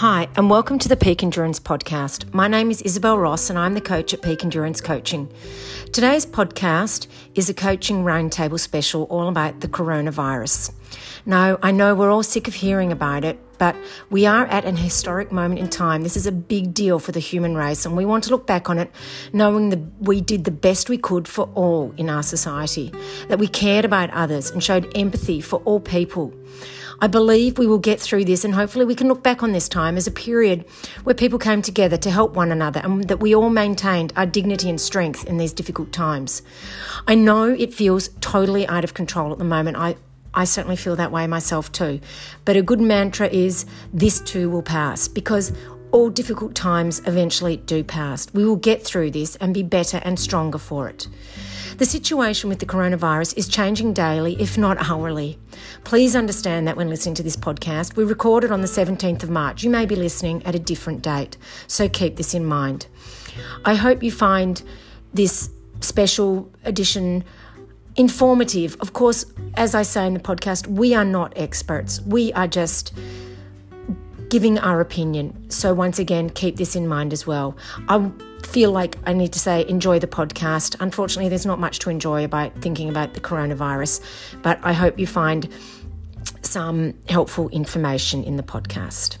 Hi, and welcome to the Peak Endurance Podcast. My name is Isabel Ross, and I'm the coach at Peak Endurance Coaching. Today's podcast is a coaching roundtable special all about the coronavirus. Now, I know we're all sick of hearing about it, but we are at an historic moment in time. This is a big deal for the human race, and we want to look back on it knowing that we did the best we could for all in our society, that we cared about others and showed empathy for all people. I believe we will get through this and hopefully we can look back on this time as a period where people came together to help one another and that we all maintained our dignity and strength in these difficult times. I know it feels totally out of control at the moment. I, I certainly feel that way myself too. But a good mantra is this too will pass because all difficult times eventually do pass. We will get through this and be better and stronger for it. The situation with the coronavirus is changing daily, if not hourly. Please understand that when listening to this podcast, we recorded on the 17th of March. You may be listening at a different date, so keep this in mind. I hope you find this special edition informative. Of course, as I say in the podcast, we are not experts. We are just giving our opinion. So, once again, keep this in mind as well. I feel like I need to say enjoy the podcast. Unfortunately, there's not much to enjoy about thinking about the coronavirus, but I hope you find some helpful information in the podcast.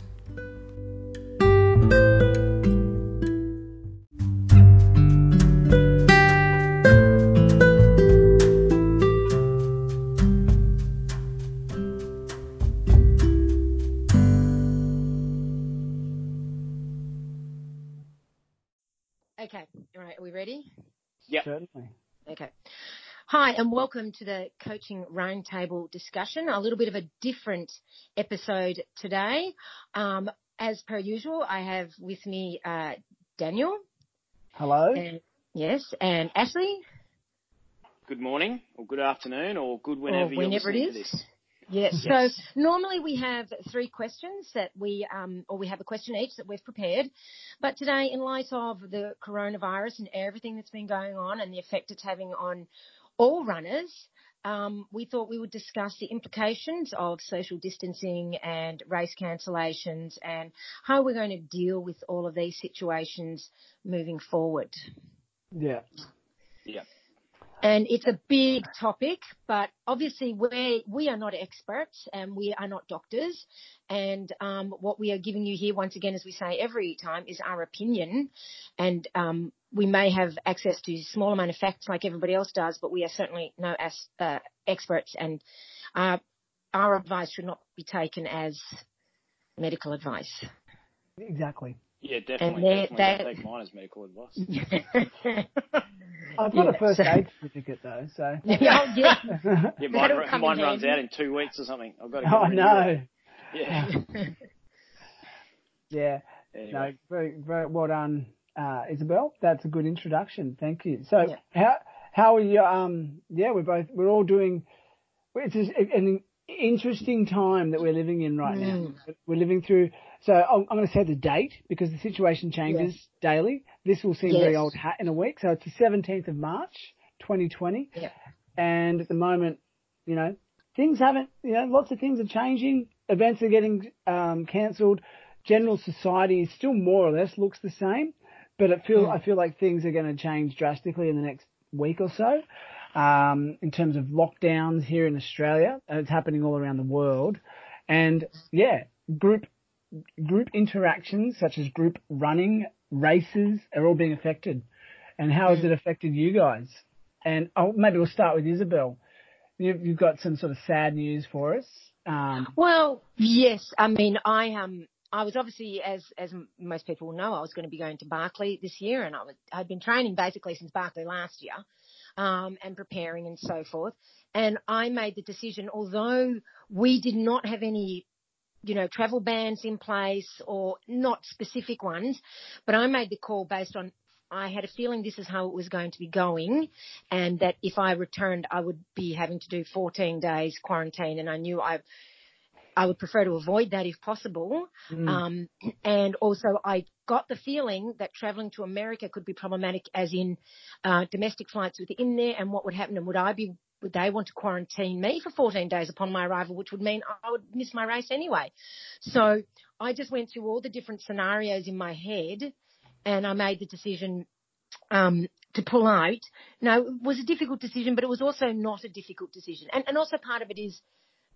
Welcome to the Coaching Roundtable discussion. A little bit of a different episode today. Um, as per usual, I have with me uh, Daniel. Hello. And, yes, and Ashley. Good morning, or good afternoon, or good whenever, or you're whenever it listening is. to this. Yes. Yes. So normally we have three questions that we, um, or we have a question each that we've prepared. But today, in light of the coronavirus and everything that's been going on and the effect it's having on all runners, um, we thought we would discuss the implications of social distancing and race cancellations and how we're going to deal with all of these situations moving forward. Yeah. Yeah. And it's a big topic, but obviously we we are not experts and we are not doctors. And um, what we are giving you here, once again, as we say every time, is our opinion. And um, we may have access to a small amount of facts like everybody else does, but we are certainly no as, uh, experts. And uh, our advice should not be taken as medical advice. Exactly. Yeah, definitely. they're- definitely. they're- take mine as medical advice. I've got Yeah, a first so- aid certificate though, so. yeah, yeah. Yeah, mine, That'll ru- come mine runs handy. out in two weeks or something. I've got to. oh no. Yeah. Yeah. Anyway. No, very, very well done, uh, Isabel. That's a good introduction. Thank you. So Yeah. how, how are you, um, yeah, we're both, we're all doing, it's an interesting time that we're living in right now. Mm. We're living through, so I'm, I'm going to say the date because the situation changes daily. This will seem very old hat in a week. So it's the 17th of March, 2020. Yeah. And at the moment, you know, things haven't, you know, lots of things are changing. Events are getting um, cancelled. General society is still more or less looks the same, but it feel Mm. I feel like things are going to change drastically in the next week or so. Um, in terms of lockdowns here in Australia, and it's happening all around the world. And yeah, group group interactions such as group running, races are all being affected. And how has it affected you guys? And oh, maybe we'll start with Isabel. You've, you've got some sort of sad news for us. Um, Well, yes. I mean, I um, I was obviously, as as most people know, I was going to be going to Barkley this year, and I was I'd been training basically since Barkley last year, um, and preparing and so forth. And I made the decision, although we did not have any, you know, travel bans in place or not specific ones, but I made the call based on. I had a feeling this is how it was going to be going, and that if I returned, I would be having to do 14 days quarantine, and I knew I I would prefer to avoid that if possible. mm, Um, and also, I got the feeling that travelling to America could be problematic, as in uh, domestic flights within there, and what would happen, and would I be would they want to quarantine me for 14 days upon my arrival, which would mean I would miss my race anyway. So I just went through all the different scenarios in my head and I made the decision um, to pull out. Now, it was a difficult decision, but it was also not a difficult decision. And, and also part of it is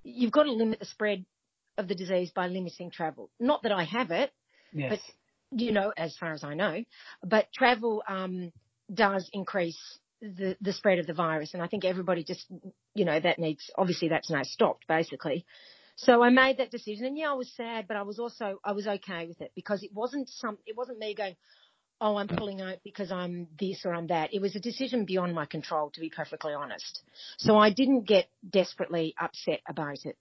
you've got to limit the spread of the disease by limiting travel. Not that I have it, Yes. but you know, as far as I know, but travel um, does increase the the spread of the virus, and I think everybody just, you know, that needs obviously that's now stopped basically. So I made that decision, and yeah, I was sad, but I was also I was okay with it because it wasn't some it wasn't me going, oh, I'm pulling out because I'm this or I'm that. It was a decision beyond my control, to be perfectly honest. So I didn't get desperately upset about it.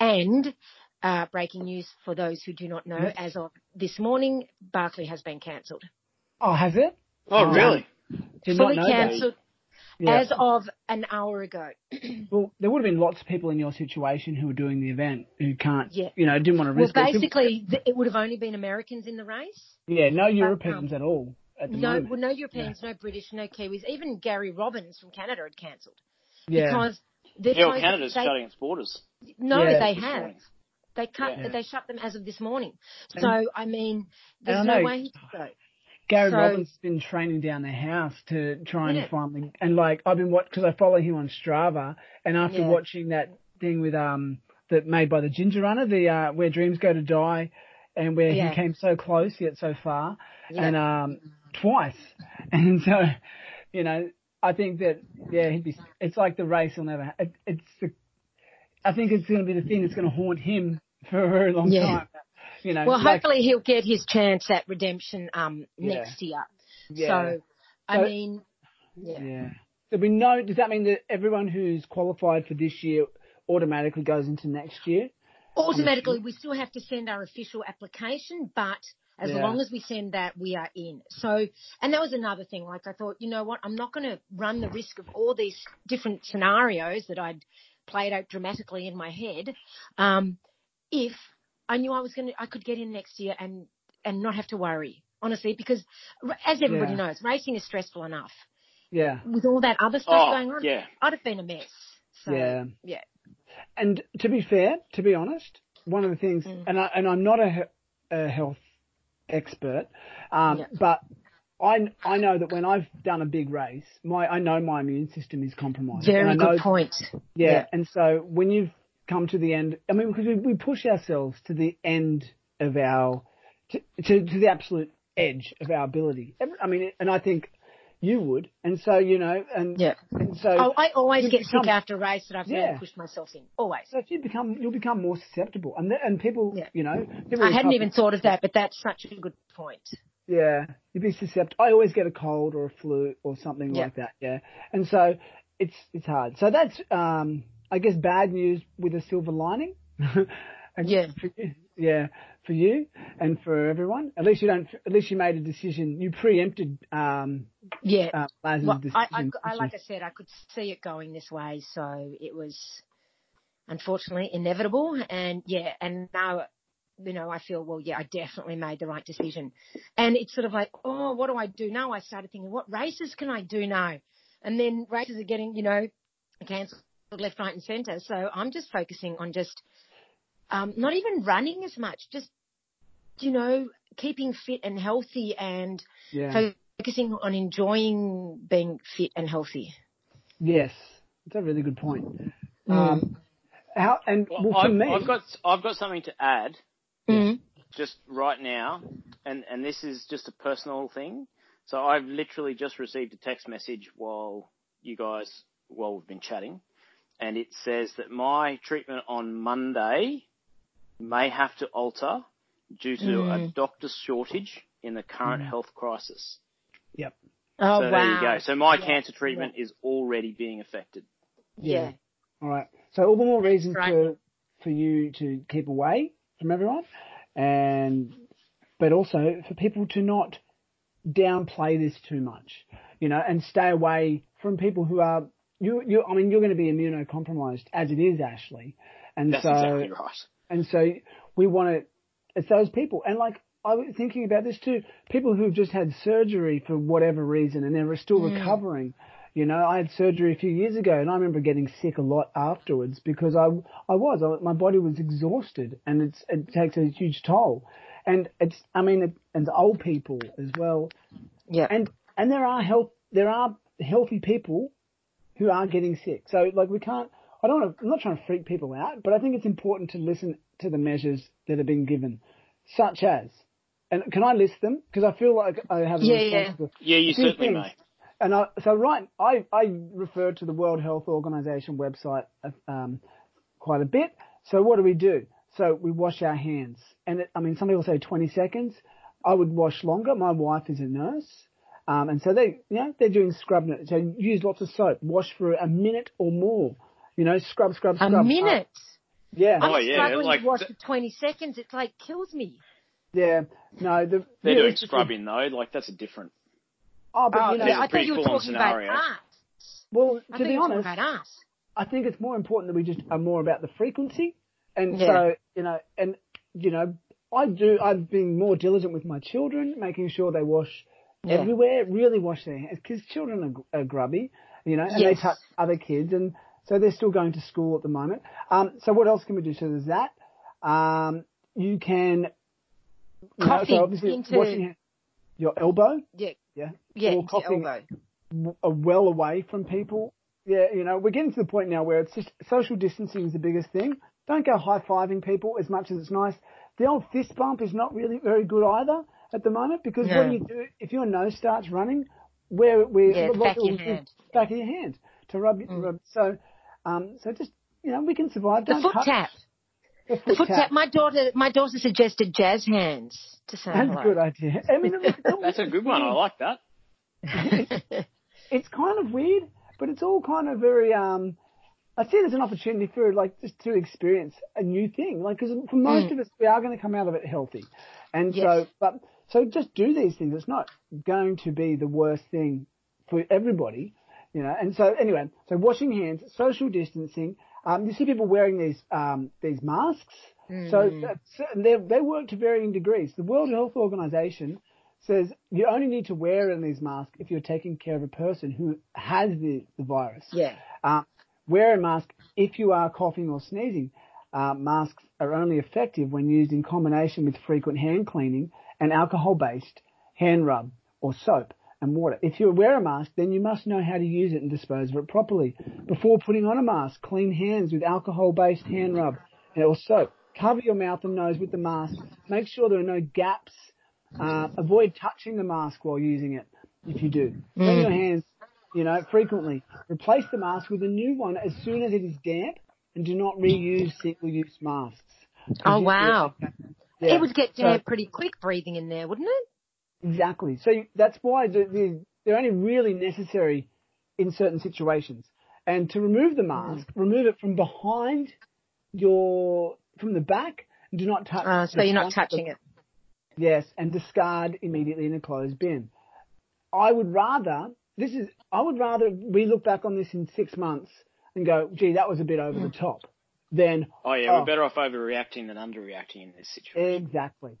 And uh, breaking news for those who do not know, as of this morning, Barkley has been cancelled. oh, has it? Oh, Um, really? Did Fully not know that. cancelled Yeah. as of an hour ago. well, there would have been lots of people in your situation who were doing the event who can't, Yeah. you know, didn't want to risk it. basically, th- it would have only been Americans in the race. Yeah, no um, Europeans at all at the No, moment. well, no Europeans, no British, no Kiwis. Even Gary Robbins from Canada had cancelled yeah. because they're Yeah, well, closing- Canada's they- shutting its borders. No, Yeah. they have. morning. They cut. Yeah. They shut them as of this morning. And- So I mean, there's I no know- way he could go. Gary So- Robbins has been training down the house to try and Yeah. finally, and like I've been watching because I follow him on Strava, and after Yeah. watching that thing with um that made by the Ginger Runner, the uh, where dreams go to die, and where Yeah. he came so close yet so far, and um twice, and so you know I think that yeah he'd be. It's like the race will never. It, it's the, I think it's going to be the thing that's going to haunt him for a very long time. You know, Well, like- hopefully he'll get his chance at redemption um, Yeah. next year. Yeah. So, I mean, yeah. Yeah. There'll be no. Does that mean that everyone who's qualified for this year automatically goes into next year? Automatically, we still have to send our official application, but as Yeah. long as we send that, we are in. So, and that was another thing. Like I thought, you know what? I'm not going to run the risk of all these different scenarios that I'd played out dramatically in my head. Um, if I knew I was going to, I could get in next year and and not have to worry. Honestly, because as everybody Yeah. knows, racing is stressful enough. Yeah. With all that other stuff Oh, going on, yeah. I'd have been a mess. So, Yeah. yeah. And to be fair, to be honest, one of the things, Mm. and I and I'm not a, a health expert, um, Yeah. but I I know that when I've done a big race, my I know my immune system is compromised. and I Very know good point. Yeah, Yeah. and so when you've come to the end, I mean, because we, we push ourselves to the end of our, to, to, to the absolute edge of our ability. Every- I mean, and I think you would, and so, you know, and, Yeah. and so, Oh, I always get become- sick after a race that I've Yeah. really pushed myself in. Always. so if you become, you'll become more susceptible, and th- and people, Yeah. you know, people I hadn't recover- even thought of that, but that's such a good point. Yeah, you'd be susceptible. I always get a cold or a flu or something Yeah. like that. Yeah, and so it's it's hard. So that's um, I guess bad news with a silver lining. Yeah. For you, yeah, for you and for everyone. At least you don't. At least you made a decision. You preempted um, Yeah. uh, well, I. I, I, like I said, I could see it going this way, so it was unfortunately inevitable. And yeah, and now, you know, I feel, well, yeah, I definitely made the right decision. And it's sort of like, oh, what do I do now? I started thinking, what races can I do now? And then races are getting, you know, cancelled left, right, and centre. So I'm just focusing on just um, not even running as much, just you know, keeping fit and healthy and yeah. focusing on enjoying being fit and healthy. yes, that's a really good point. Mm. Um, how and Well, well, for I've, me, I've got I've got something to add Mm. just right now, and and this is just a personal thing. So I've literally just received a text message while you guys while we've been chatting, and it says that my treatment on Monday may have to alter due to a Mm. doctor shortage in the current health crisis. yep. Oh so wow! there you go. So my Yeah, cancer treatment is already being affected. yeah. All right. So all the more reason Right. for for you to keep away from everyone, and but also for people to not downplay this too much, you know, and stay away from people who are you. You. I mean, you're going to be immunocompromised as it is, Ashley, and That's so exactly right. and so we want to. It's those people, and like I was thinking about this too. People who've just had surgery for whatever reason, and they're still Mm. recovering. You know, I had surgery a few years ago and I remember getting sick a lot afterwards because I, I was, I, my body was exhausted and it's, it takes a huge toll. And it's, I mean, it, and old people as well. Yeah. And, and there are health, there are healthy people who are getting sick. So like we can't, I don't want to, I'm not trying to freak people out, but I think it's important to listen to the measures that are being given, such as, and can I list them? Because I feel like I have a yeah, yeah. Yeah, you certainly things. may. And I, so right, I, I refer to the World Health Organization website um, quite a bit. So what do we do? So we wash our hands. And it, I mean, some people say 20 seconds. I would wash longer. My wife is a nurse. Um, and so they, you know, they're doing scrub. So use lots of soap. Wash for a minute or more. You know, scrub, scrub, scrub. A minute? Uh, yeah. I'm Oh, yeah, struggling like to wash the- for 20 seconds. It like kills me. Yeah. No, the, They're doing scrubbing though. Like that's a different. Oh, but Oh, you know, There's a I thought you were full-on talking about scenario. us. well, I to be you were talking honest, about us. I think it's more important that we just are more about the frequency. And Yeah. so, you know, and, you know, I do, I've been more diligent with my children, making sure they wash Yeah. everywhere, really wash their hands, because children are, are grubby, you know, and they touch other kids, and so they're still going to school at the moment. Um, so what else can we do? So there's that. Um, you can, you know, so obviously into- washing your- your elbow, Yeah. yeah, Yeah, or coughing elbow. well away from people. Yeah, you know, we're getting to the point now where it's just social distancing is the biggest thing. Don't go high fiving people as much as it's nice. The old fist bump is not really very good either at the moment because No. when you do, if your nose starts running, where we Yeah, back of of your hand. back of your hand to rub, Mm. rub. So, um, so just you know, we can survive. The Don't foot touch- tap. The The foot, foot tap. My daughter, my daughter suggested jazz hands to say That's a good idea. I mean, That's a good one. I like that. it's kind of weird, but it's all kind of very. Um, I see it as an opportunity for like just to experience a new thing. Like, because for most of us, we are going to come out of it healthy, and so, but so just do these things. It's not going to be the worst thing for everybody, you know. And so anyway, so washing hands, social distancing. Um, you see people wearing these um, these masks. So that's, they they work to varying degrees. The World Health Organization says you only need to wear in these masks if you're taking care of a person who has the, the virus. yeah. Uh, wear a mask if you are coughing or sneezing. Uh, masks are only effective when used in combination with frequent hand cleaning and alcohol-based hand rub or soap and water. If you wear a mask, then you must know how to use it and dispose of it properly. Before putting on a mask, clean hands with alcohol-based hand rub or soap. Cover your mouth and nose with the mask. Make sure there are no gaps. Uh, avoid touching the mask while using it if you do. Clean your hands you know, frequently. Replace the mask with a new one as soon as it is damp and do not reuse single-use masks. Oh wow. Yeah. It would get So- pretty quick breathing in there, wouldn't it? Exactly. So that's why the, the, they're only really necessary in certain situations. And to remove the mask, remove it from behind your, from the back and do not touch. Uh, so you're not of the- touching it. Yes, and discard immediately in a closed bin. I would rather, this is, I would rather we look back on this in six months and go, gee, that was a bit over the top. Than, Oh yeah, we're better off overreacting than underreacting in this situation. Exactly.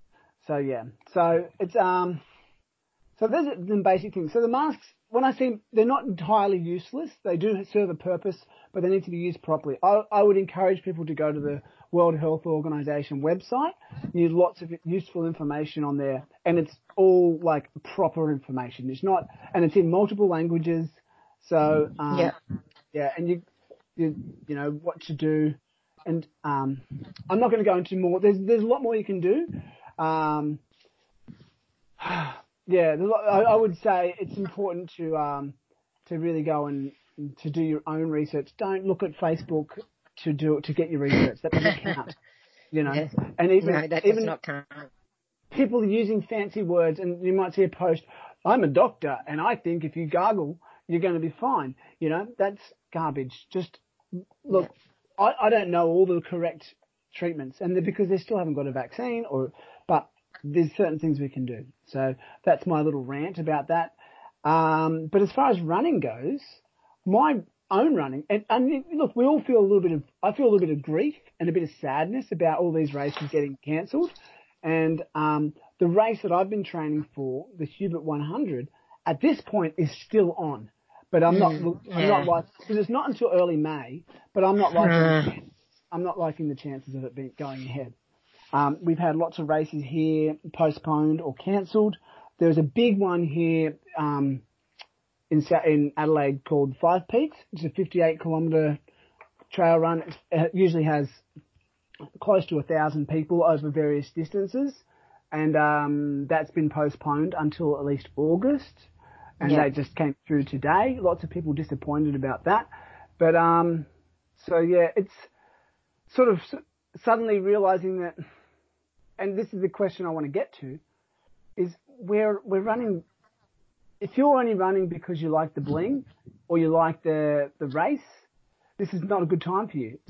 So yeah. So it's um. So there's the basic things. So the masks, when I see them, they're not entirely useless, they do serve a purpose, but they need to be used properly. I, I would encourage people to go to the World Health Organization website. There's lots of useful information on there, and it's all like proper information. It's not, and it's in multiple languages. So um, Yeah. yeah, and you, you, you know what to do, and um, I'm not going to go into more. There's there's a lot more you can do. Um, yeah, there's a lot, I, I would say it's important to um, to really go and to do your own research. Don't look at Facebook to do to get your research. That doesn't count. You know, Yes. and even No, that even not count. people using fancy words, and you might see a post, I'm a doctor, and I think if you gargle, you're going to be fine. You know, that's garbage. Just look, I, I don't know all the correct treatments, and because they still haven't got a vaccine, or but there's certain things we can do. So that's my little rant about that. Um, but as far as running goes, my own running, and, and look, we all feel a little bit of, I feel a little bit of grief and a bit of sadness about all these races getting cancelled. And um, the race that I've been training for, the Hubert 100, at this point is still on. But I'm not, mm, I'm yeah. not like, because it's not until early May, but I'm not liking, uh. I'm not liking the chances of it being, going ahead. Um, we've had lots of races here postponed or cancelled. There's a big one here, um, in, in Adelaide called Five Peaks. It's a 58 kilometre trail run. It usually has close to a thousand people over various distances, and um, that's been postponed until at least August and yeah. they just came through today. Lots of people disappointed about that, but um, so yeah, it's sort of suddenly realizing that, and this is the question I want to get to, is we're we're running. If you're only running because you like the bling or you like the the race, this is not a good time for you.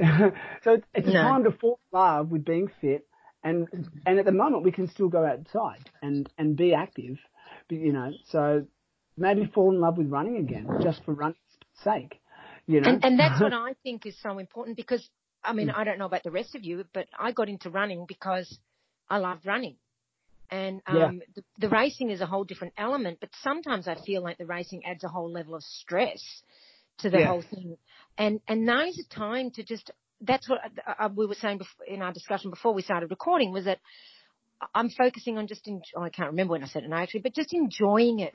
so it's no. time to fall in love with being fit, and and at the moment we can still go outside and and be active, but, you know. So maybe fall in love with running again just for running's sake. You know? And, and that's what I think is so important because, I mean. I don't know about the rest of you, but I got into running because I loved running. And um, yeah. the, the racing is a whole different element, but sometimes I feel like the racing adds a whole level of stress to the yeah. whole thing. And and now is the time to just. That's what uh, uh we were saying before, in our discussion before we started recording was that I'm focusing on just. In, oh, I can't remember when I said it actually, but just enjoying it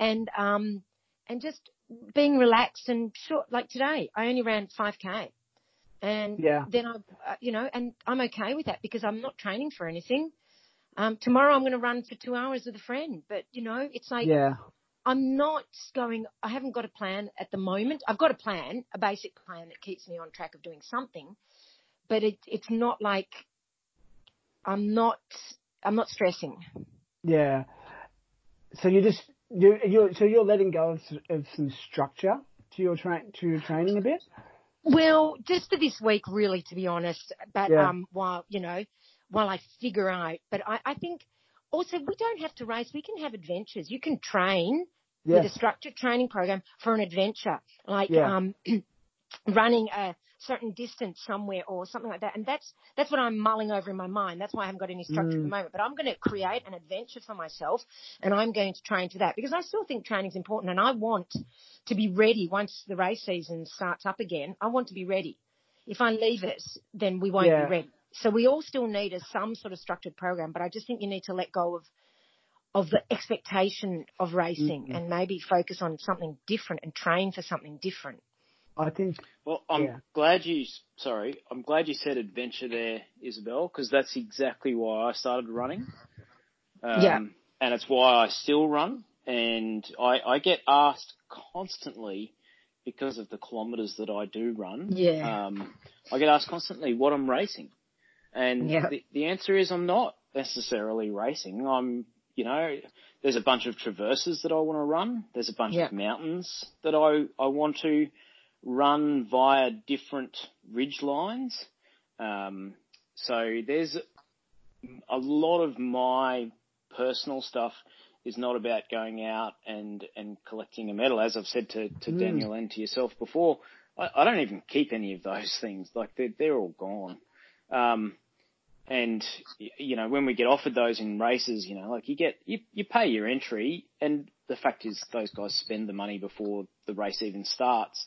and um and just being relaxed and short. Like today, I only ran 5k, and yeah. then I, uh, you know, and I'm okay with that because I'm not training for anything. Um, tomorrow I'm going to run for two hours with a friend, but you know, it's like yeah. I'm not going. I haven't got a plan at the moment. I've got a plan, a basic plan that keeps me on track of doing something, but it, it's not like I'm not. I'm not stressing. Yeah. So you just you, you're, so you're letting go of, of some structure to your train to your training a bit. Well, just for this week, really, to be honest. But yeah. um, while you know, while I figure out, but I, I think also we don't have to race. We can have adventures. You can train with a structured training program for an adventure, like yeah. um, running a certain distance somewhere or something like that. And that's, that's what I'm mulling over in my mind. That's why I haven't got any structure mm. at the mm. moment, but I'm going to create an adventure for myself and I'm going to train to that because I still think training is important and I want to be ready once the race season starts up again. I want to be ready. If I leave it, then we won't yeah. be ready. So we all still need a, some sort of structured program, but I just think you need to let go of of the expectation of racing mm-hmm. and maybe focus on something different and train for something different. I think. Well, I'm yeah. glad you. Sorry, I'm glad you said adventure there, Isabel, because that's exactly why I started running. Um, yeah. And it's why I still run, and I, I get asked constantly because of the kilometres that I do run. Yeah. Um, I get asked constantly what I'm racing, and yeah. the, the answer is I'm not necessarily racing. I'm, you know, there's a bunch of traverses that I want to run. There's a bunch yeah. of mountains that I I want to run via different ridge lines. Um, so there's a lot of my personal stuff is not about going out and, and collecting a medal. As I've said to, to mm. Daniel and to yourself before, I, I, don't even keep any of those things. Like they're, they're all gone. Um, and you know, when we get offered those in races, you know, like you get, you, you pay your entry and the fact is those guys spend the money before the race even starts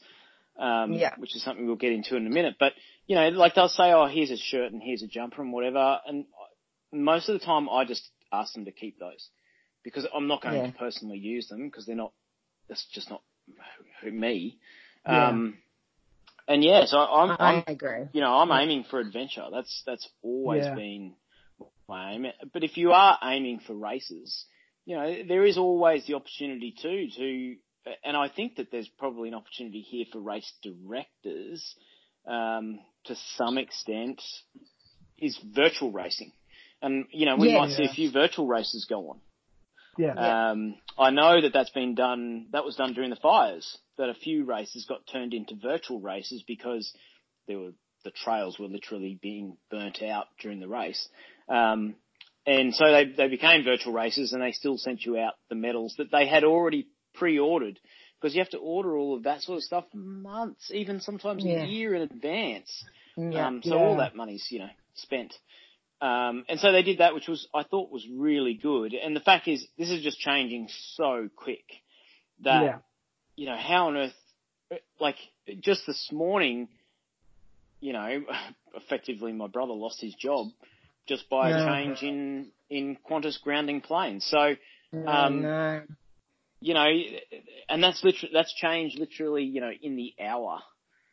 um, yeah. which is something we'll get into in a minute. But, you know, like they'll say, oh, here's a shirt and here's a jumper and whatever. And most of the time I just ask them to keep those because I'm not going yeah. to personally use them because they're not, that's just not me. Yeah. Um, and yeah, so I'm, I'm, I agree. You know, I'm aiming for adventure. That's, that's always been my aim. But if you are aiming for races, you know, there is always the opportunity too to and I think that there's probably an opportunity here for race directors um, to some extent is virtual racing. And, you know, we yeah, might yeah. see a few virtual races go on. Yeah. Um, I know that that's been done, that was done during the fires, that a few races got turned into virtual races because there were, the trails were literally being burnt out during the race. Um, and so they, they became virtual races and they still sent you out the medals that they had already pre-ordered because you have to order all of that sort of stuff months, even sometimes yeah. a year in advance. Yeah. Um, so yeah. all that money's, you know, spent. Um, and so they did that, which was, I thought was really good. And the fact is, this is just changing so quick that, you know, how on earth, like, just this morning, you know, effectively my brother lost his job just by a change in, in Qantas grounding planes. So, um, no. You know, and that's literally, that's changed literally, you know, in the hour.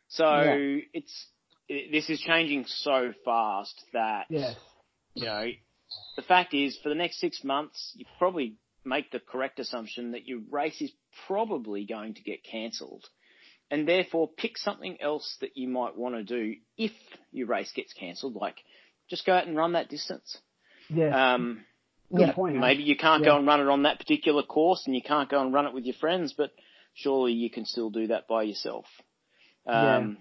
So Yeah. it's, it, this is changing so fast that, Yes. you know, the fact is for the next six months, you probably make the correct assumption that your race is probably going to get cancelled. And therefore pick something else that you might want to do if your race gets cancelled, like just go out and run that distance. Yes. Um, Good Yeah. point. Maybe you can't Yeah. go and run it on that particular course and you can't go and run it with your friends, but surely you can still do that by yourself. Um,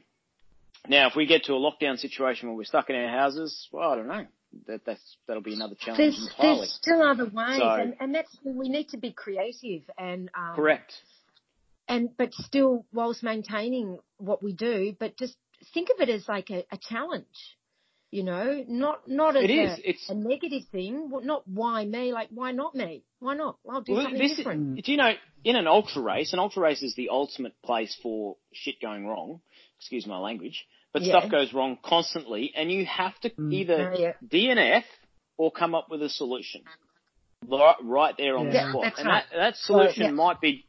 Now, if we get to a lockdown situation where we're stuck in our houses, well, I don't know. That, that's, that'll be another challenge There's, entirely. there's still other ways, So- and, and that's we need to be creative and um, Correct. and but still whilst maintaining what we do, but just think of it as like a, a challenge, you know, not not as It a. It's, a negative thing. Well, not why me, like why not me? Why not? I'll do well, something this different. Is, do you know, in an ultra race, an ultra race is the ultimate place for shit going wrong. Excuse my language. But Yeah. stuff goes wrong constantly and you have to Mm. either Oh, yeah. DNF or come up with a solution. Right, right there on Yeah, the spot. and right. that, that solution Yeah. might be,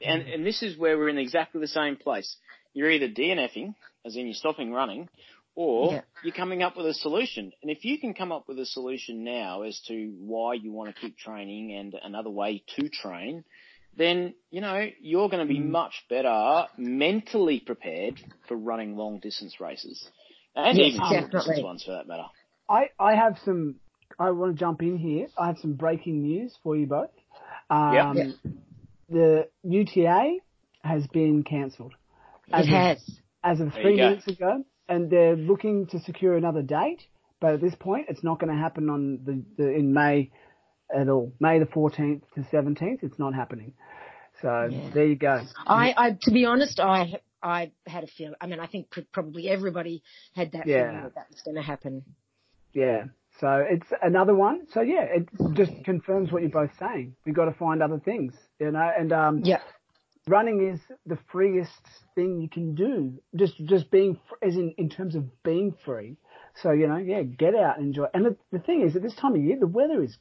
and, and this is where we're in exactly the same place. You're either DNFing, as in you're stopping running, or Yeah. you're coming up with a solution. And if you can come up with a solution now as to why you want to keep training and another way to train, then, you know, you're going to be Mm. much better mentally prepared for running long distance races. And Yes, even short distance ones for that matter. I, I have some, I want to jump in here. I have some breaking news for you both. Um, Yep. The UTA has been cancelled. It has. As of three you go. minutes ago, and they're looking to secure another date, but at this point, it's not going to happen on the, the in May at all. May the 14th to 17th, it's not happening. So Yeah. there you go. I, I, to be honest, I, I had a feeling. I mean, I think probably everybody had that Yeah. feeling that that was going to happen. Yeah. So it's another one. So yeah, it just confirms what you're both saying. We've got to find other things, you know, and um, Yeah. Running is the freest thing you can do. Just just being as in in terms of being free. So you know, yeah, get out and enjoy. And the, the thing is, at this time of year, the weather is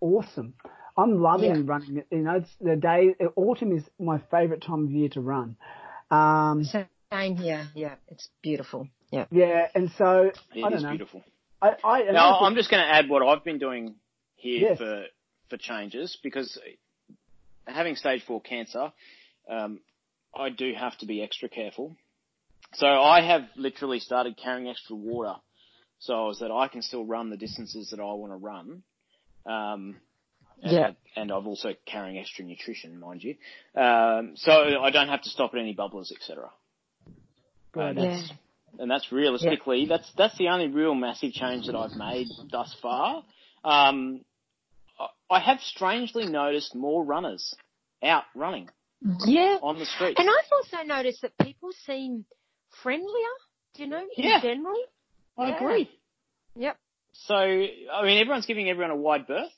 awesome. I'm loving Yeah. running. You know, it's the day. Autumn is my favourite time of year to run. Um, Same here. Yeah. It's beautiful. Yeah. yeah, and so It I don't know. beautiful. I, I now I'm just going to add what I've been doing here Yes. for for changes because having stage four cancer, um, I do have to be extra careful. So I have literally started carrying extra water, so as that I can still run the distances that I want to run. Um, and, Yeah. and I'm also carrying extra nutrition, mind you. Um, so I don't have to stop at any bubblers, etc. And Good. that's, and that's realistically, that's, that's the only real massive change that I've made thus far. Um, I- I have strangely noticed more runners out running Yeah. on the street. And I've also noticed that people seem friendlier, do you know, in Yeah. general. I yeah. agree. Yep. So, I mean, everyone's giving everyone a wide berth,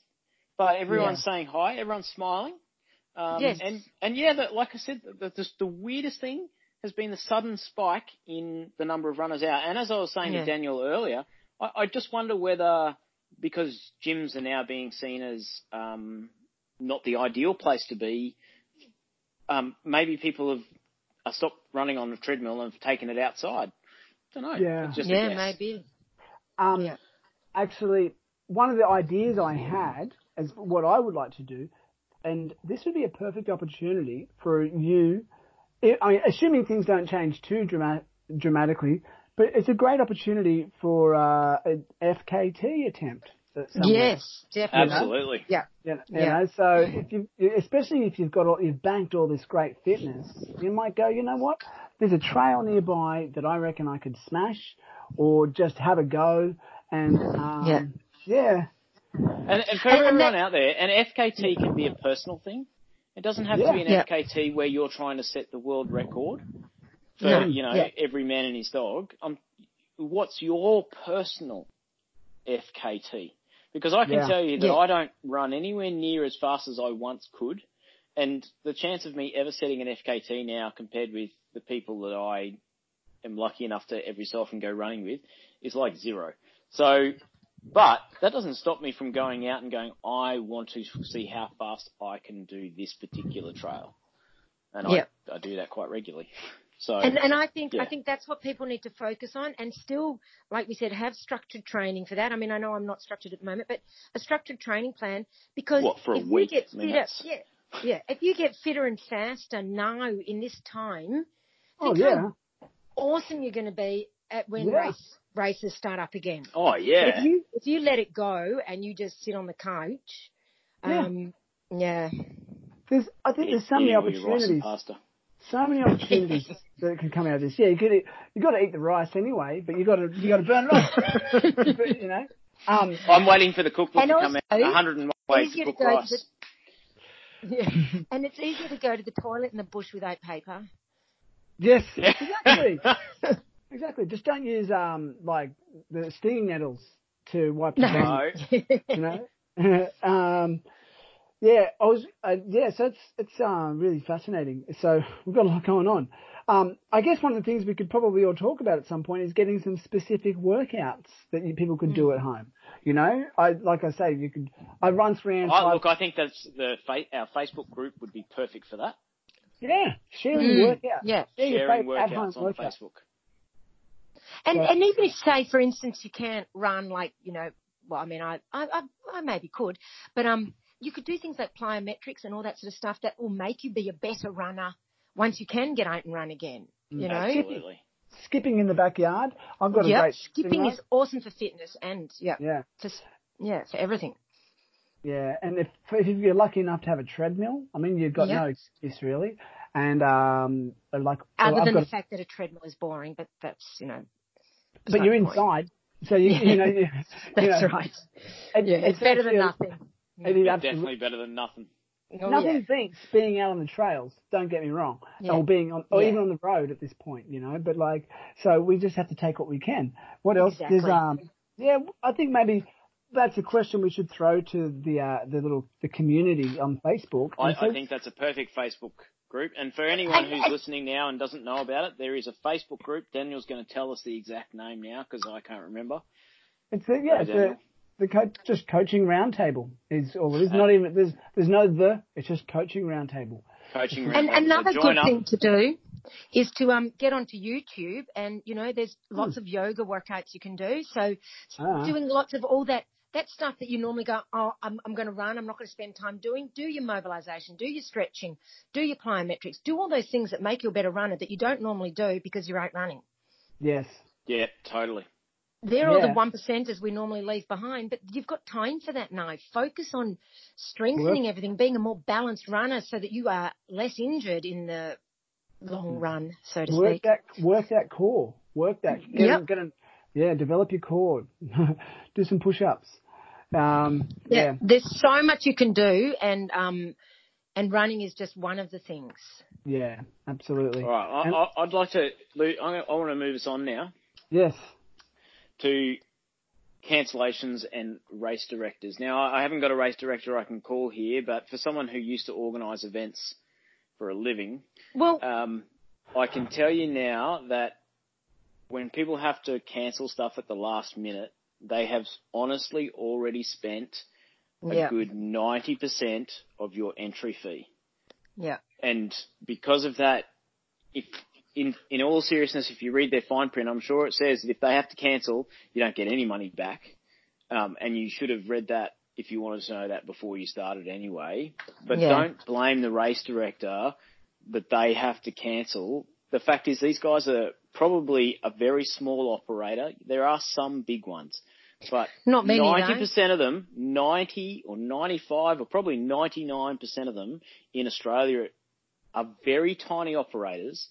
but everyone's saying hi, everyone's smiling. Um, Yes. and, and yeah, the, like I said, the, the, the weirdest thing has been the sudden spike in the number of runners out. And as I was saying Yeah. to Daniel earlier, I, I just wonder whether, because gyms are now being seen as, um, not the ideal place to be, um, maybe people have uh, stopped running on the treadmill and have taken it outside. I don't know. Yeah. Just Yeah, maybe. Um, Yeah. Actually, one of the ideas I had as what I would like to do, and this would be a perfect opportunity for you. I I mean, assuming things don't change too dramatic, dramatically, but it's a great opportunity for uh, an FKT attempt. At somewhere. Yes, definitely. Absolutely. Yeah. You know, you Yeah. know, so if you, especially if you've got all, you've banked all this great fitness, you might go, you know what? There's a trail nearby that I reckon I could smash, or just have a go, and um, Yeah. yeah, And, and for And- and everyone that- out there, an FKT can be a personal thing. It doesn't have Yeah. to be an Yeah. FKT where you're trying to set the world record for, No. you know, Yeah. every man and his dog. Um, what's your personal FKT? Because I can Yeah. tell you that Yeah. I don't run anywhere near as fast as I once could. and the chance of me ever setting an FKT now compared with the people that I am lucky enough to every so often go running with is like zero. So, but that doesn't stop me from going out and going, I want to see how fast I can do this particular trail. And. I, I do that quite regularly. So, And, and I think Yeah. I think that's what people need to focus on, and still, like we said, have structured training for that. I mean, I know I'm not structured at the moment, but a structured training plan because What, for a if week? you get I mean, fitter, that's- yeah, yeah, if you get fitter and faster now in this time, Oh yeah. awesome you're going to be at when Yeah. race races start up again. oh But yeah. If you if you let it go and you just sit on the couch, Yeah. um, yeah, There's, I think there's so many Eating all your opportunities. Pasta. So many opportunities that can come out of this. Yeah, you could you got to eat the rice anyway, but you got to you got to burn it off. But, you know. Um, I'm waiting for the cookbook And to come out. 100 ways to cook go to rice. yeah. and it's easier to go to the toilet in the bush without paper. yes, exactly, exactly. Just don't use um like the stinging nettles to wipe your No. bum. you know. um, yeah, I was, uh, yeah, so it's, it's, uh, really fascinating. So we've got a lot going on. Um, I guess one of the things we could probably all talk about at some point is getting some specific workouts that you, people could do at home. You know, I, like I say, you could, I run three and I, five. look, I think that's the our Facebook group would be perfect for that. yeah, sharing Mm, workouts. yeah. Share Sharing workouts on workouts. Facebook. And Yeah. and even if say for instance you can't run like you know well I mean I I I, I maybe could but um you could do things like plyometrics and all that sort of stuff that will make you be a better runner once you can get out and run again. You know, Absolutely. Skipping in the backyard. I've got a Yep, great skipping thing, is awesome for fitness and yeah, Yeah. just yeah for everything. Yeah, and if if you're lucky enough to have a treadmill, I mean, you've got Yeah. no excuse really. And um, like Other I've than got, the fact that a treadmill is boring, but that's you know. but you're point. inside, so you you know you, you That's know, right. it- Yeah, it's better than nothing. It is But absolutely definitely better than nothing. Oh, nothing yeah. beats being out on the trails. Don't get me wrong, Yeah. or being on, or Yeah. even on the road at this point, you know. But like, so we just have to take what we can. What else? Exactly. There's um, yeah, I think maybe that's a question we should throw to the uh the little the community on Facebook. I, I think that's a perfect Facebook group. And for anyone who's listening now and doesn't know about it, there is a Facebook group. Daniel's going to tell us the exact name now because I can't remember. It's a, yeah, it's Daniel. a, the co- just coaching roundtable is all it is. Not even there's there's no the. It's just coaching roundtable. Coaching roundtable. And another so good up. thing to do is to um get onto YouTube and you know there's lots of yoga workouts you can do. So Ah. doing lots of all that that stuff that you normally go, oh, I'm I'm going to run. I'm not going to spend time doing. Do your mobilization, do your stretching, do your plyometrics, do all those things that make you a better runner that you don't normally do because you're out running. Yes. Yeah, totally. They're all the one percenters we normally leave behind, but you've got time for that now. Focus on strengthening everything, being a more balanced runner so that you are less injured in the long run, so to Work speak. that work that core. Work that. Get Yep. get a, yeah, develop your core. do some push-ups. Um, Yeah. yeah. There's so much you can do and um and running is just one of the things. Yeah. Absolutely. All right. I, And- I, I'd like to. Lou, I, I want to move us on now Yes. To cancellations and race directors. Now, I haven't got a race director I can call here, but for someone who used to organise events for a living, Well, um, I can tell you now that when people have to cancel stuff at the last minute, they have honestly already spent a yeah. good 90% of your entry fee. Yeah. And because of that, if in in all seriousness, if you read their fine print, I'm sure it says that if they have to cancel, you don't get any money back. Um, and you should have read that if you wanted to know that before you started anyway. But Yeah. don't blame the race director that they have to cancel. The fact is, these guys are probably a very small operator. There are some big ones, but Not many, Ninety percent of them, ninety or ninety-five, or probably ninety-nine percent of them in Australia are very tiny operators,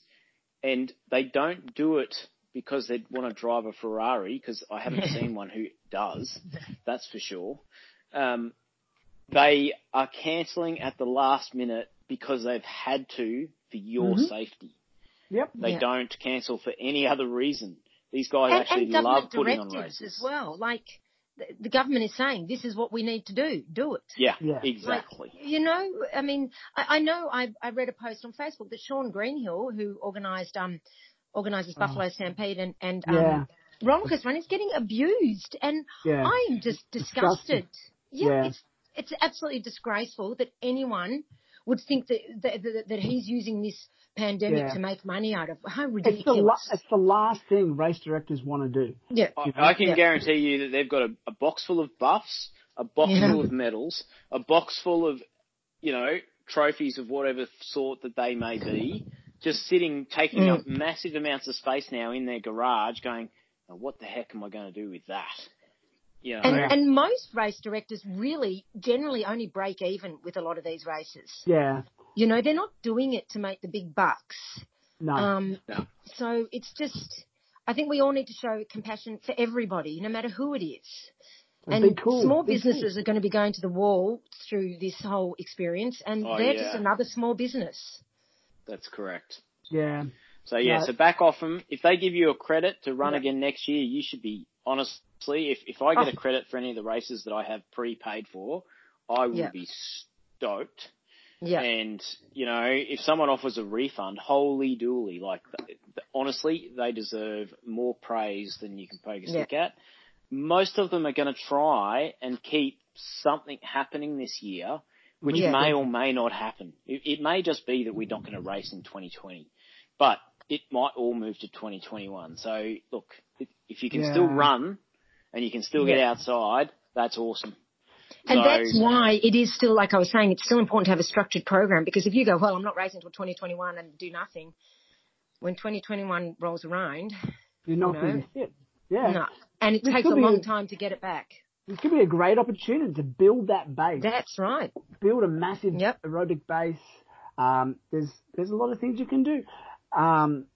and they don't do it because they want to drive a Ferrari. Because I haven't seen one who does. That's for sure. Um, they are cancelling at the last minute because they've had to for your Mhm. safety. Yep. They Yeah. don't cancel for any other reason. These guys and, actually and love putting on directives races. as well. Like the- the government is saying this is what we need to do. Do it. Yeah, Yeah. exactly. You know, I mean, I, I know I, I read a post on Facebook that Sean Greenhill, who organised um organises Buffalo Stampede and and um, Yeah. roller coaster run, is getting abused, and Yeah. I am just disgusted. Yeah, Yeah. it's it's absolutely disgraceful that anyone would think that that, that, that he's using this pandemic Yeah. to make money out of. How It's the, ridiculous! la- it's the last thing race directors want to do. yeah, I, I can Yeah. guarantee you that they've got a, a box full of buffs, a box Yeah. full of medals, a box full of, you know, trophies of whatever sort that they may be, just sitting, taking Mm. up massive amounts of space now in their garage going, "Now, what the heck am I going to do with that? You know, and and most race directors really generally only break even with a lot of these races. Yeah. You know, they're not doing it to make the big bucks. No. Um, No. So it's just, I think we all need to show compassion for everybody, no matter who it is. Be And cool. small Be businesses are going to be going to the wall through this whole experience, and Oh, they're yeah. just another small business. that's correct. yeah. So yeah, No. so back off them. If they give you a credit to run Yeah. again next year, you should be honestly. If if I get Oh. a credit for any of the races that I have prepaid for, I will Yeah. be stoked. Yeah. And you know, if someone offers a refund, holy dooly! Like honestly, they deserve more praise than you can poke a stick at. Most of them are going to try and keep something happening this year, which Yeah. may or may not happen. It, it may just be that we're not going to race in 2020, but it might all move to 2021. So look, if, you can Yeah. still run and you can still get outside, that's awesome. And So- that's why it is still, like I was saying, it's still important to have a structured program because if you go, well, I'm not racing until 2021 and do nothing, when 2021 rolls around, You're not know. going to sit. Yeah. no. And it This takes a be long a- time to get it back. This could be a great opportunity to build that base. That's right. build a massive Yep. aerobic base. Um, there's there's a lot of things you can do. Um,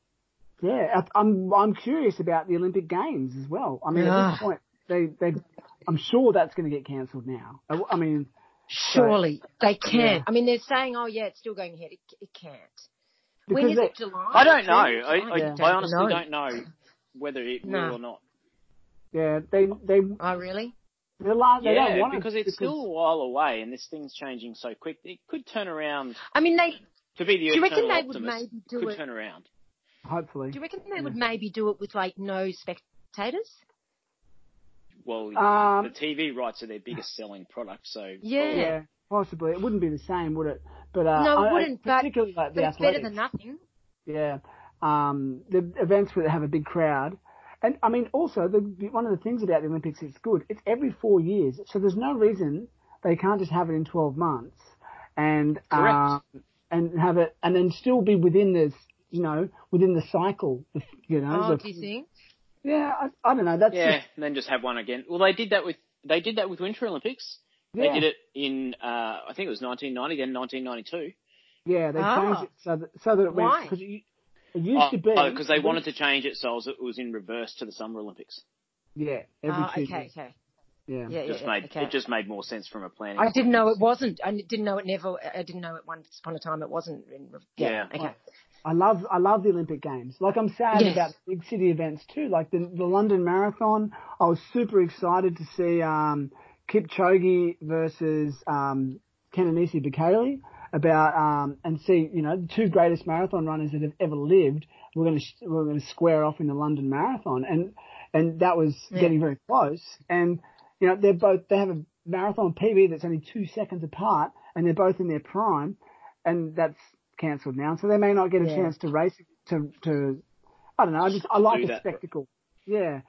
yeah, I- I'm I'm curious about the Olympic Games as well. I mean, at Ah. this point, they they I'm sure that's going to get cancelled now. I, I mean, Surely they can't. Yeah. I mean, they're saying, oh yeah, it's still going ahead. It, it can't. when because is they, it? July? I don't know. I, I, Yeah. I honestly know. don't know whether it No. will or not. yeah they they Oh really? they're la- they Yeah, don't want because it it's still a while away and this thing's changing so quick. It could turn around I mean, they. to be the Do you reckon eternal they would maybe do could it? turn around. hopefully. Do you reckon they would maybe do it with like no spectators? Well, Um, the TV rights are their biggest selling product, so Yeah. Yeah, possibly. It wouldn't be the same, would it? But uh, No, it I- I- wouldn't, but- Particularly like the But it's better than nothing. Yeah. Um, the events where they have a big crowd. And I mean, also, the, one of the things about the Olympics, it's good. It's every four years. So there's no reason they can't just have it in 12 months and, Correct. um, and have it, and then still be within this, you know, within the cycle, you know. Oh, the- do you think? Yeah, I, I don't know. That's yeah, just, and then just have one again. Well, they did that with they did that with Winter Olympics. They Yeah. did it in uh, I think it was 1990, then 1992. yeah, they Ah. changed it so that, so that it went, Why? because it, it used to be. because they wanted to change it so it was in reverse to the Summer Olympics. Yeah, every Oh, two okay, years. okay. Yeah. Yeah, Just yeah, made okay. it just made more sense from a planning. I didn't know it wasn't. I didn't know it never. I didn't know it once upon a time it wasn't. In, yeah. Yeah. Okay. I love I love the Olympic Games. Like I'm sad Yes. about big city events too. Like the the London Marathon. I was super excited to see um, Kipchoge versus um, Kenenisa Bekele about um, and see you know the two greatest marathon runners that have ever lived. We're going to we're going to square off in the London Marathon and and that was Yeah. getting very close. And you know they're both they have a marathon PB that's only two seconds apart, and they're both in their prime, and that's cancelled now. So they may not get a Yeah. chance to race to to. I don't know. I just I like Do the that. spectacle. Yeah.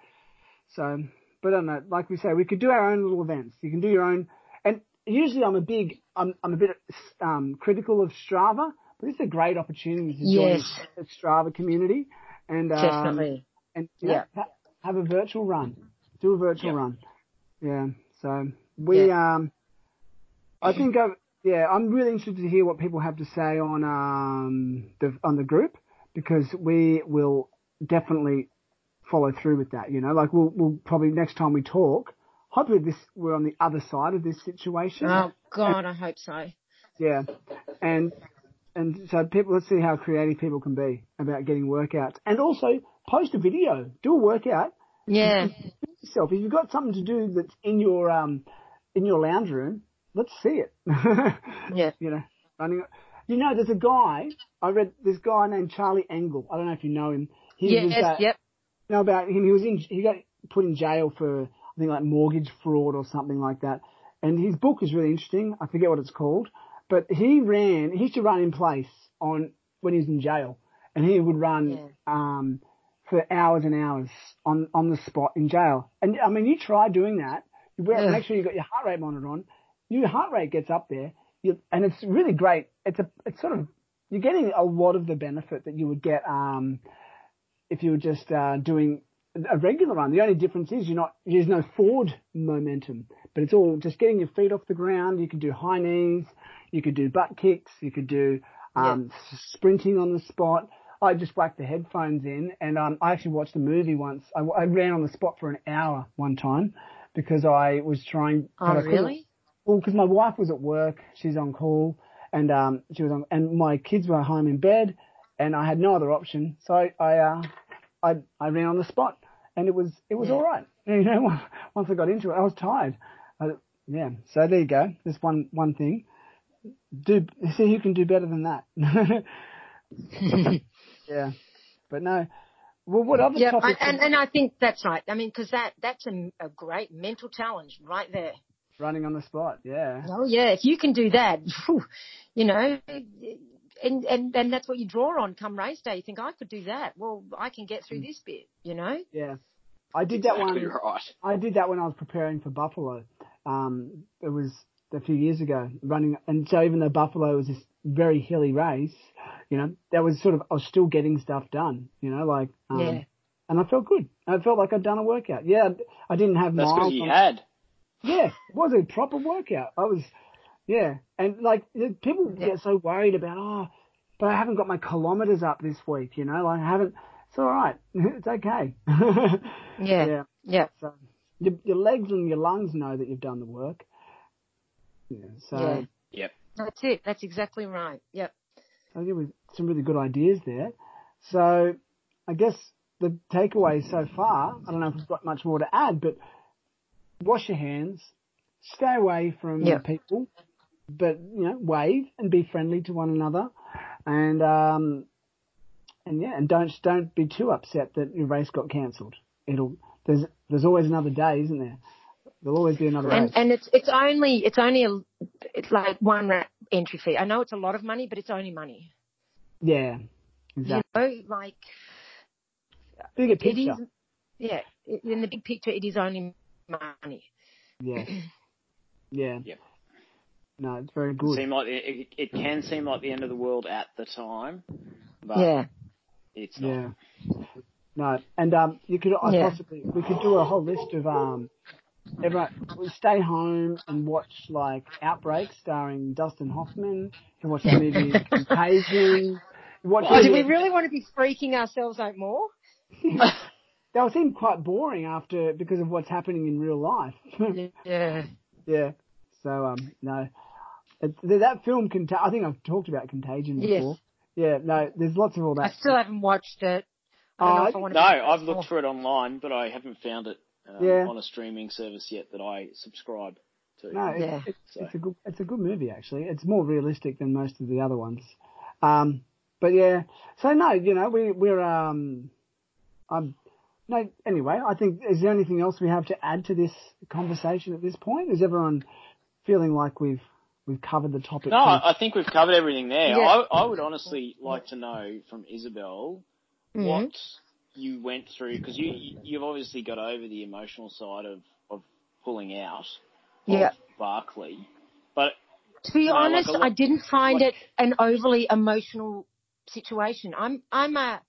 So, but I don't know. Like we say, we could do our own little events. You can do your own. And usually, I'm a big, I'm I'm a bit um, critical of Strava, but this is a great opportunity to join Yes. the Strava community and um, Definitely. and yeah, Yeah. have a virtual run. Do a virtual Yeah. run. Yeah. So we um I think i yeah, I'm really interested to hear what people have to say on um the on the group because we will definitely follow through with that, you know. Like we'll we'll probably next time we talk, hopefully this we're on the other side of this situation. Oh God, I hope so. Yeah. And and so people let's see how creative people can be about getting workouts. And also post a video. Do a workout Yeah. yourself. If you've got something to do that's in your um in your lounge room, let's see it. Yeah. You know, running. You know, there's a guy. I read this guy named Charlie Engle. I don't know if you know him. He Yes. was, uh, Yep. know about him. He was in. He got put in jail for I think like mortgage fraud or something like that. And his book is really interesting. I forget what it's called, but he ran. He used to run in place on when he was in jail, and he would run Yeah. um, for hours and hours on on the spot in jail. And I mean, you try doing that. You wear, Yeah. make sure you got your heart rate monitor on. Your heart rate gets up there, you, and it's really great. It's a it's sort of you're getting a lot of the benefit that you would get um, if you were just uh, doing a regular run. The only difference is you're not there's no forward momentum, but it's all just getting your feet off the ground. You can do high knees, you could do butt kicks, you could do um, s- sprinting on the spot. I just whacked the headphones in, and um, I actually watched a movie once. I, I ran on the spot for an hour one time because I was trying. Oh, really? Well, because my wife was at work, she's on call, and um, she was on, and my kids were home in bed, and I had no other option, so I I uh, I, I ran on the spot, and it was it was Yeah. all right. You know, once I got into it, I was tired. I, yeah, so there you go. There's one one thing. Do see who can do better than that. yeah, but no. Well, what other Yeah, topics? and, and I think that's right. I mean, because that that's a, a great mental challenge right there. Running on the spot. Yeah. Oh yeah, if you can do that, phew, you know, and and and that's what you draw on come race day. You think I could do that. Well, I can get through this bit. You know. Yeah. I did that Exactly one. right. I did that when I was preparing for Buffalo. Um, it was a few years ago, running, and so even though Buffalo was this very hilly race, you know, that was sort of I was still getting stuff done. You know, like um, Yeah. and I felt good. I felt like I'd done a workout. Yeah, I didn't have That's miles. because you on- had. Yeah, it was a proper workout. I was, yeah, and like people Yeah. get so worried about oh, but I haven't got my kilometers up this week. You know, like I haven't. It's all right. It's okay. Yeah. yeah. Yeah. So your, your legs and your lungs know that you've done the work. Yeah. So Yeah. Yep. That's it. That's exactly right. Yep. I think with some really good ideas there. So I guess the takeaway so far, I don't know if we've got much more to add, but wash your hands, stay away from Yep. people, but you know, wave and be friendly to one another, and um, and yeah, and don't don't be too upset that your race got cancelled. It'll there's there's always another day, isn't there? There'll always be another And race. and it's it's only it's only a it's like one entry fee. I know it's a lot of money, but it's only money. yeah, exactly. You know, like Bigger picture. is. Yeah. In the big picture, it is only money. Yeah. Yeah. Yep. No, it's very good. Seem like it, it, it can seem like the end of the world at the time, but Yeah. it's not. Yeah. No, and um, you could I Yeah. possibly we could do a whole list of um, everyone we stay home and watch like Outbreak starring Dustin Hoffman. You can watch the movie Contagion. You Watch Oh, do we really want to be freaking ourselves out more? They all seem quite boring after because of what's happening in real life. Yeah. yeah. So um, no, it, that film can. I think I've talked about Contagion before. Yes. before. Yeah. No, there's lots of all that. I still haven't watched it. I don't know Oh, if I No. I've looked for it online, but I haven't found it um, Yeah. on a streaming service yet that I subscribe to. No, it's, Yeah. it's, So- it's a good it's a good movie actually. It's more realistic than most of the other ones. Um, but yeah, so no, you know, we we're um, um, no. Anyway, I think is there anything else we have to add to this conversation at this point? Is everyone feeling like we've we've covered the topic? No, I I think we've covered everything there. Yeah. I, I would honestly like to know from Isabel Mhm. what you went through because you you've obviously got over the emotional side of of pulling out. Yeah. Of Barkley, but To be No, like honest, a lot- I didn't find like- it an overly emotional situation. I'm I'm a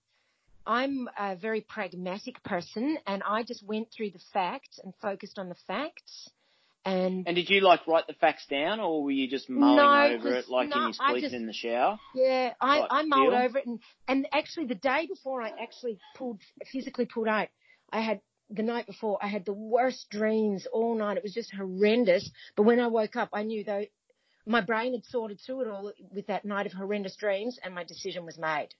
I'm a very pragmatic person, and I just went through the facts and focused on the facts. And and did you like write the facts down, or were you just mulling No, over it like no, in your sleep just- in the shower? yeah, I Like, I mulled feel? over it, and and actually the day before I actually pulled physically pulled out, I had the night before I had the worst dreams all night. It was just horrendous. But when I woke up, I knew though my brain had sorted through it all with that night of horrendous dreams, and my decision was made.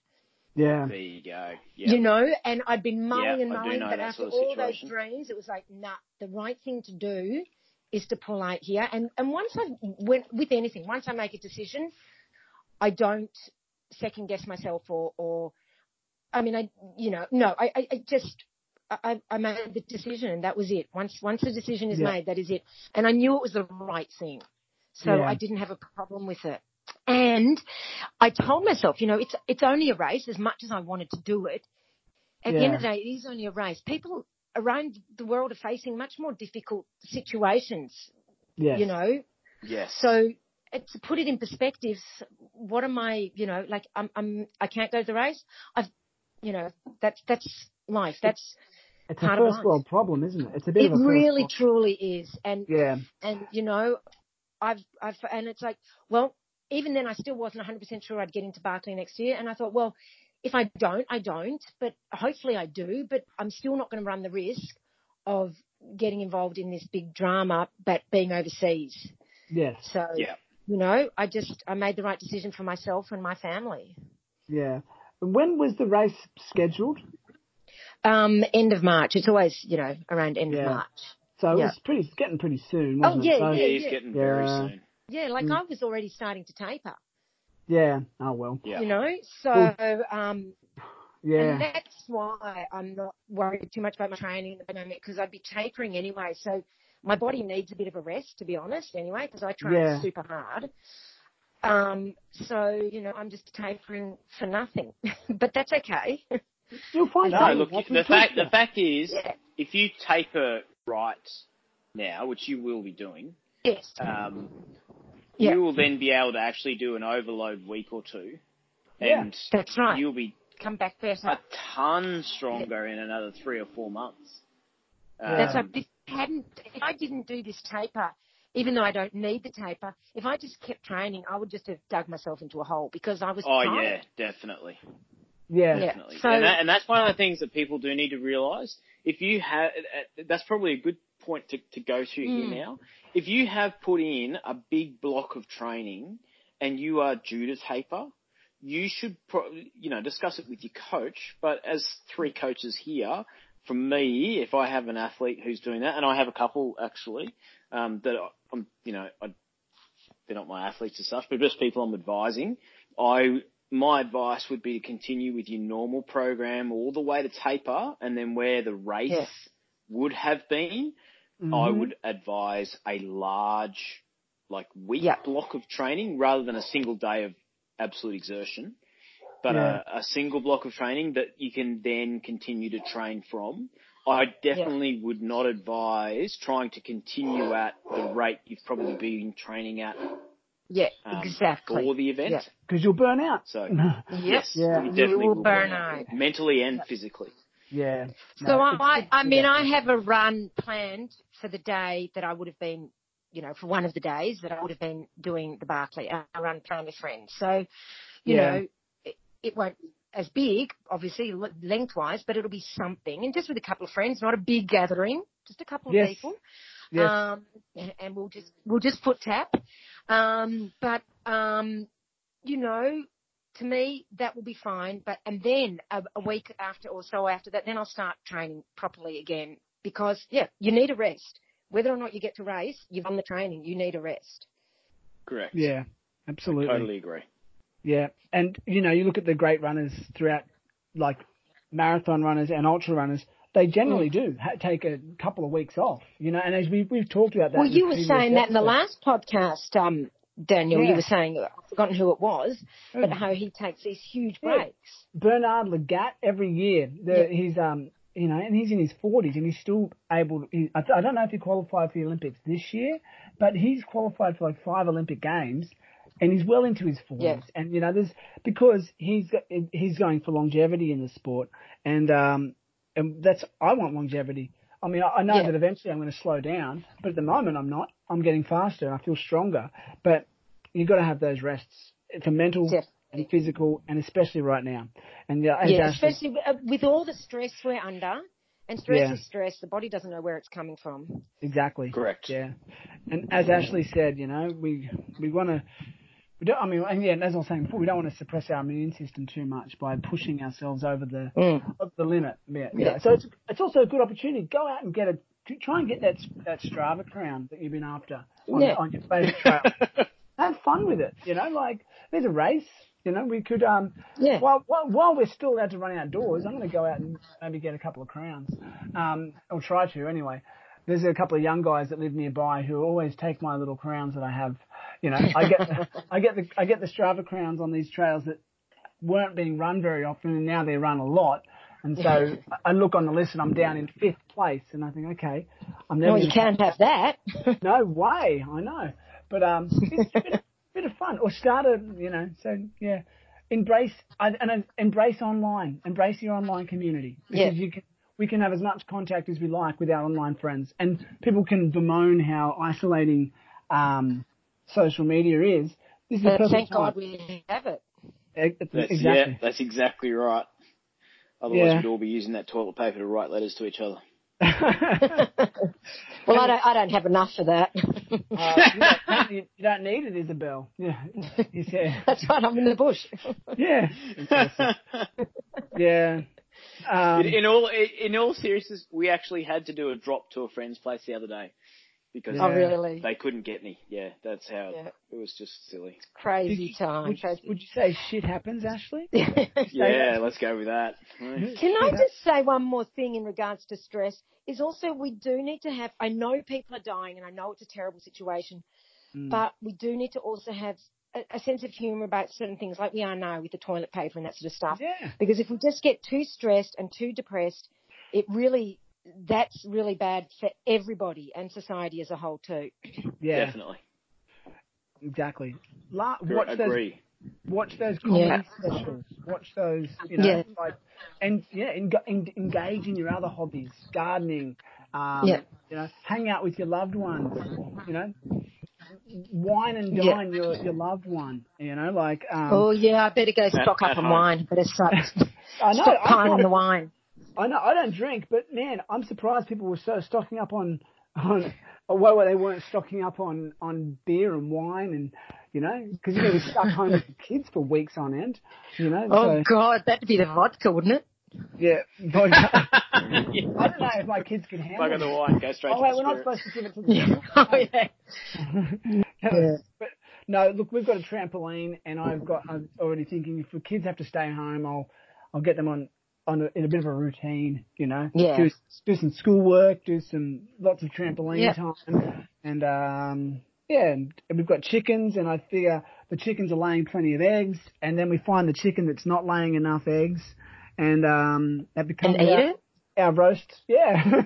Yeah. There you go. You know, and I'd been mulling Yeah, and mulling, but after sort of all those dreams, it was like, nah, the right thing to do is to pull out here. And and once I went with anything, once I make a decision, I don't second guess myself or or I mean I you know no I I, I just I, I made the decision and that was it. Once once the decision is Yeah. made, that is it. And I knew it was the right thing, so Yeah. I didn't have a problem with it. And I told myself, you know, it's it's only a race. As much as I wanted to do it, at the end of the day, it is only a race. People around the world are facing much more difficult situations, Yes. you know. Yes. So to put it in perspective, what am I, you know, like I'm, I'm, I can't go to the race. I've, you know, that's that's life. That's It's a part of first life. world problem, isn't it? It's a bit it of a first really world- truly is. And Yeah. and you know, I've I've and it's like, well, even then I still wasn't 100% sure I'd get into Barkley next year, and I thought, well, if I don't, I don't, but hopefully I do, but I'm still not going to run the risk of getting involved in this big drama, but being overseas. Yes. So, Yeah. you know, I just I made the right decision for myself and my family. Yeah. When was the race scheduled? Um, end of March. It's always, you know, around end Yeah. of March. So it Yeah. was pretty, it's getting pretty soon, Oh, wasn't yeah, it? So, yeah, he's yeah. getting very soon. Yeah, like Mm. I was already starting to taper, yeah. Oh well. Yeah. you know. So, Well, um, Yeah. And that's why I'm not worried too much about my training at the moment because I'd be tapering anyway. So my body needs a bit of a rest, to be honest, anyway, because I train Yeah. super hard. Um, so, you know, I'm just tapering for nothing, but that's okay. You'll find No, look, That's the fact talks the fact is, yeah. if you taper right now, which you will be doing, Yes. um, Yeah. you will then be able to actually do an overload week or two, Yeah. and That's right. you'll be Come back better. a ton stronger in another three or four months. That's Um, like if I hadn't, if I didn't do this taper, even though I don't need the taper, if I just kept training, I would just have dug myself into a hole because I was oh tired. yeah, definitely. Yeah. Yeah. Definitely. So- and, that, and that's one of the things that people do need to realise. If you have, that's probably a good point to, to go to Mm. here now. If you have put in a big block of training and you are due to taper, you should, pro- you know, discuss it with your coach. But as three coaches here, from me, if I have an athlete who's doing that, and I have a couple actually, um, that I'm, you know, I, they're not my athletes as stuff, but just people I'm advising. I my advice would be to continue with your normal program all the way to taper, and then where the race Yes. would have been, I Mhm. would advise a large, like week Yeah. block of training rather than a single day of absolute exertion, but Yeah. a, a single block of training that you can then continue to train from. I definitely would not advise trying to continue at the rate you've probably been training at Yeah, um, exactly. for the event. Yeah. Because you'll burn out. So Yes, Yeah. you you definitely will will burn out. mentally and physically. Yeah. So No, I, I, I mean, do I have a run planned for the day that I would have been, you know, for one of the days that I would have been doing the Barkley, a run plan with friends. So, you Yeah. know, it, it won't be as big, obviously, l- lengthwise, but it'll be something, and just with a couple of friends, not a big gathering, just a couple Yes. of people. Yes. Um, and, and we'll just we'll just put tap. Um, but um, you know, to me that will be fine. But and then a, a week after or so after that, then I'll start training properly again because yeah, you need a rest. Whether or not you get to race, you've done the training. You need a rest. Correct. yeah. Absolutely. Totally agree. Yeah, and you know, you look at the great runners throughout, like marathon runners and ultra runners. They generally Mm. do ha- take a couple of weeks off, you know. And as we we've talked about that. well, you were previous saying that in the last podcast, um, Daniel. Yeah. You were saying I've forgotten who it was, but Mm. how he takes these huge Yeah. breaks. Bernard Lagat every year. The, Yeah. He's um, you know, and he's in his forties and he's still able. To, he, I, I don't know if he qualified for the Olympics this year, but he's qualified for like five Olympic games. And he's well into his forties, Yeah. and you know, there's because he's got- he's going for longevity in the sport, and um, and that's I want longevity. I mean, I, I know Yeah. that eventually I'm going to slow down, but at the moment I'm not. I'm getting faster and I feel stronger. But you've got to have those rests for mental Definitely. and physical, and especially right now. And yeah, Yeah, especially with- uh, with all the stress we're under. And stress Yeah. is stress. The body doesn't know where it's coming from. exactly. Correct. Yeah, and as Ashley said, you know, we we want to We don't. I mean, and yeah, as I was saying before, we don't want to suppress our immune system too much by pushing ourselves over the Mm. over the limit. Yeah. Yeah. So it's it's also a good opportunity. Go out and get a try and get that that Strava crown that you've been after on, Yeah. on your favourite trail. Have fun with it. You know, like there's a race. You know, we could um Yeah. while while, while we're still allowed to run outdoors, I'm going to go out and maybe get a couple of crowns. Um, or try to anyway. There's a couple of young guys that live nearby who always take my little crowns that I have. You know, I get I get the I get the Strava crowns on these trails that weren't being run very often, and now they're run a lot. And so I look on the list and I'm down in fifth place, and I think, okay, I'm never. Well, you can't have that. no way, I know. But um, it's a bit, of, bit of fun. Or start a, you know, so yeah, embrace and and embrace online, embrace your online community because Yeah. you can. We can have as much contact as we like with our online friends, and people can bemoan how isolating um, social media is. This is But perfect thank time. God we have it. E- That's, exactly. Yeah, that's exactly right. Otherwise, Yeah. we'd all be using that toilet paper to write letters to each other. Well, I don't. I don't have enough of that. Uh, you, don't, you, you don't need it, Isabel. Yeah, you said. That's right. I'm in the bush. Yeah, yeah. Um, in, in all in all seriousness, we actually had to do a drop to a friend's place the other day because Yeah. Oh, really? they couldn't get me. Yeah, that's how Yeah. it was. Just silly. did Crazy you- time. would, you, Crazy. would you say shit happens, Ashley? Yeah, let's go with that. Can I just say one more thing in regards to stress? Is also we do need to have. I know people are dying, and I know it's a terrible situation, Mm. but we do need to also have a, a sense of humour about certain things, like we are now with the toilet paper and that sort of stuff. Yeah, Because if we just get too stressed and too depressed, it really that's really bad for everybody and society as a whole too. yeah, Definitely. exactly. La- Gr- watch those, Agree. watch those comedy Yeah. specials. Watch those, you know, Yeah. like, and yeah, en- en- engage in your other hobbies, gardening. Um, Yeah. You know, hang out with your loved ones. You know, wine and Yeah. dine your your loved one. You know, like um, oh yeah, I better go stock at up on home. wine. Better start I know. stop I piling thought- the wine. I know I don't drink, but man, I'm surprised people were so stocking up on on or well, they weren't stocking up on on beer and wine and you know because you're gonna be stuck home with your kids for weeks on end. You know, Oh so God, that'd be the vodka, wouldn't it? yeah. But I don't know if my kids can handle. Bugger the wine. Go straight Oh wait, we're not supposed to give it to them. Yeah. Oh yeah. Yeah. But no, look, we've got a trampoline, and I've got. I'm already thinking if the kids have to stay home, I'll I'll get them on on a, in a bit of a routine, you know. Yeah. Do do some schoolwork, do some lots of trampoline Yeah. time, and um yeah, and, and we've got chickens, and I figure the chickens are laying plenty of eggs, and then we find the chicken that's not laying enough eggs, and um that becomes And eat our, it? our roast. Yeah.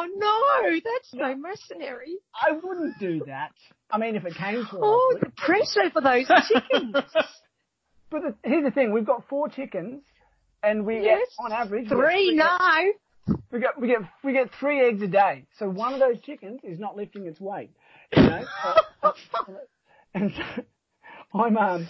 Oh no, that's so mercenary. I wouldn't do that. I mean, if it came to Oh, the pressure for those chickens. But the, here's the thing: we've got four chickens, and we Yes. get on average we get Three, no. We get we get we get three eggs a day. So one of those chickens is not lifting its weight. You know, and so I'm um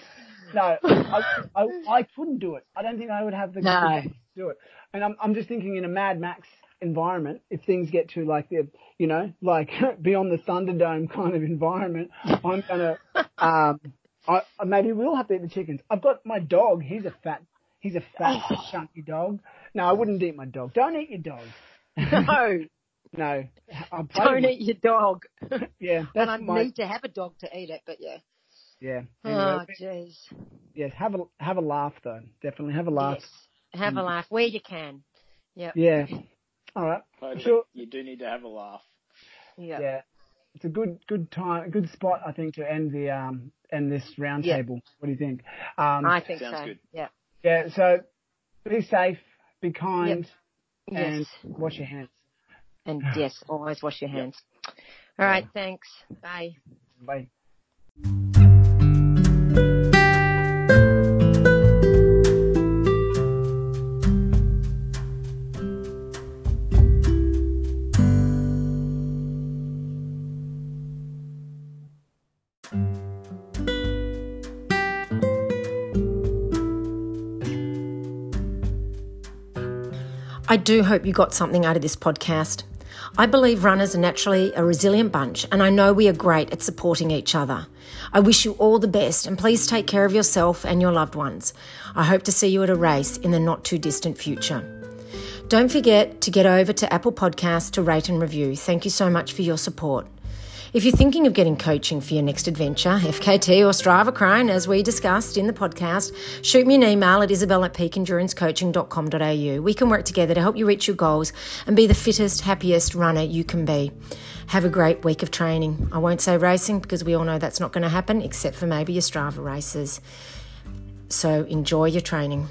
no, I, I I couldn't do it. I don't think I would have the No. to do it. And I'm I'm just thinking in a Mad Max environment, if things get to like the you know like beyond the Thunderdome kind of environment, I'm gonna um I- maybe we'll have to eat the chickens. I've got my dog. He's a fat. He's a fat, chunky dog. No, I wouldn't eat my dog. Don't eat your dog. No, No, I'll play don't with eat your dog. it. Yeah, And I my need to have a dog to eat it, but yeah. yeah. Oh, jeez. yes, have a have a laugh though. Definitely have a laugh. Yes. Have a laugh where you can. Yep. Yeah. All right. Totally. Sure. You do need to have a laugh. Yep. Yeah. It's a good good time, good spot I think to end the um end this round Yeah. table. What do you think? Um, I think Sounds so. good. Yeah. Yeah. So be safe, be kind, and Yes. wash your hands. And yes, always wash your hands. All right. Thanks. Bye. Bye. I do hope you got something out of this podcast. I believe runners are naturally a resilient bunch, and I know we are great at supporting each other. I wish you all the best, and please take care of yourself and your loved ones. I hope to see you at a race in the not too distant future. Don't forget to get over to Apple Podcasts to rate and review. Thank you so much for your support. If you're thinking of getting coaching for your next adventure, FKT or Strava crown, as we discussed in the podcast, shoot me an email at isabel at peakendurancecoaching.com.au. We can work together to help you reach your goals and be the fittest, happiest runner you can be. Have a great week of training. I won't say racing because we all know that's not going to happen, except for maybe your Strava races. So enjoy your training.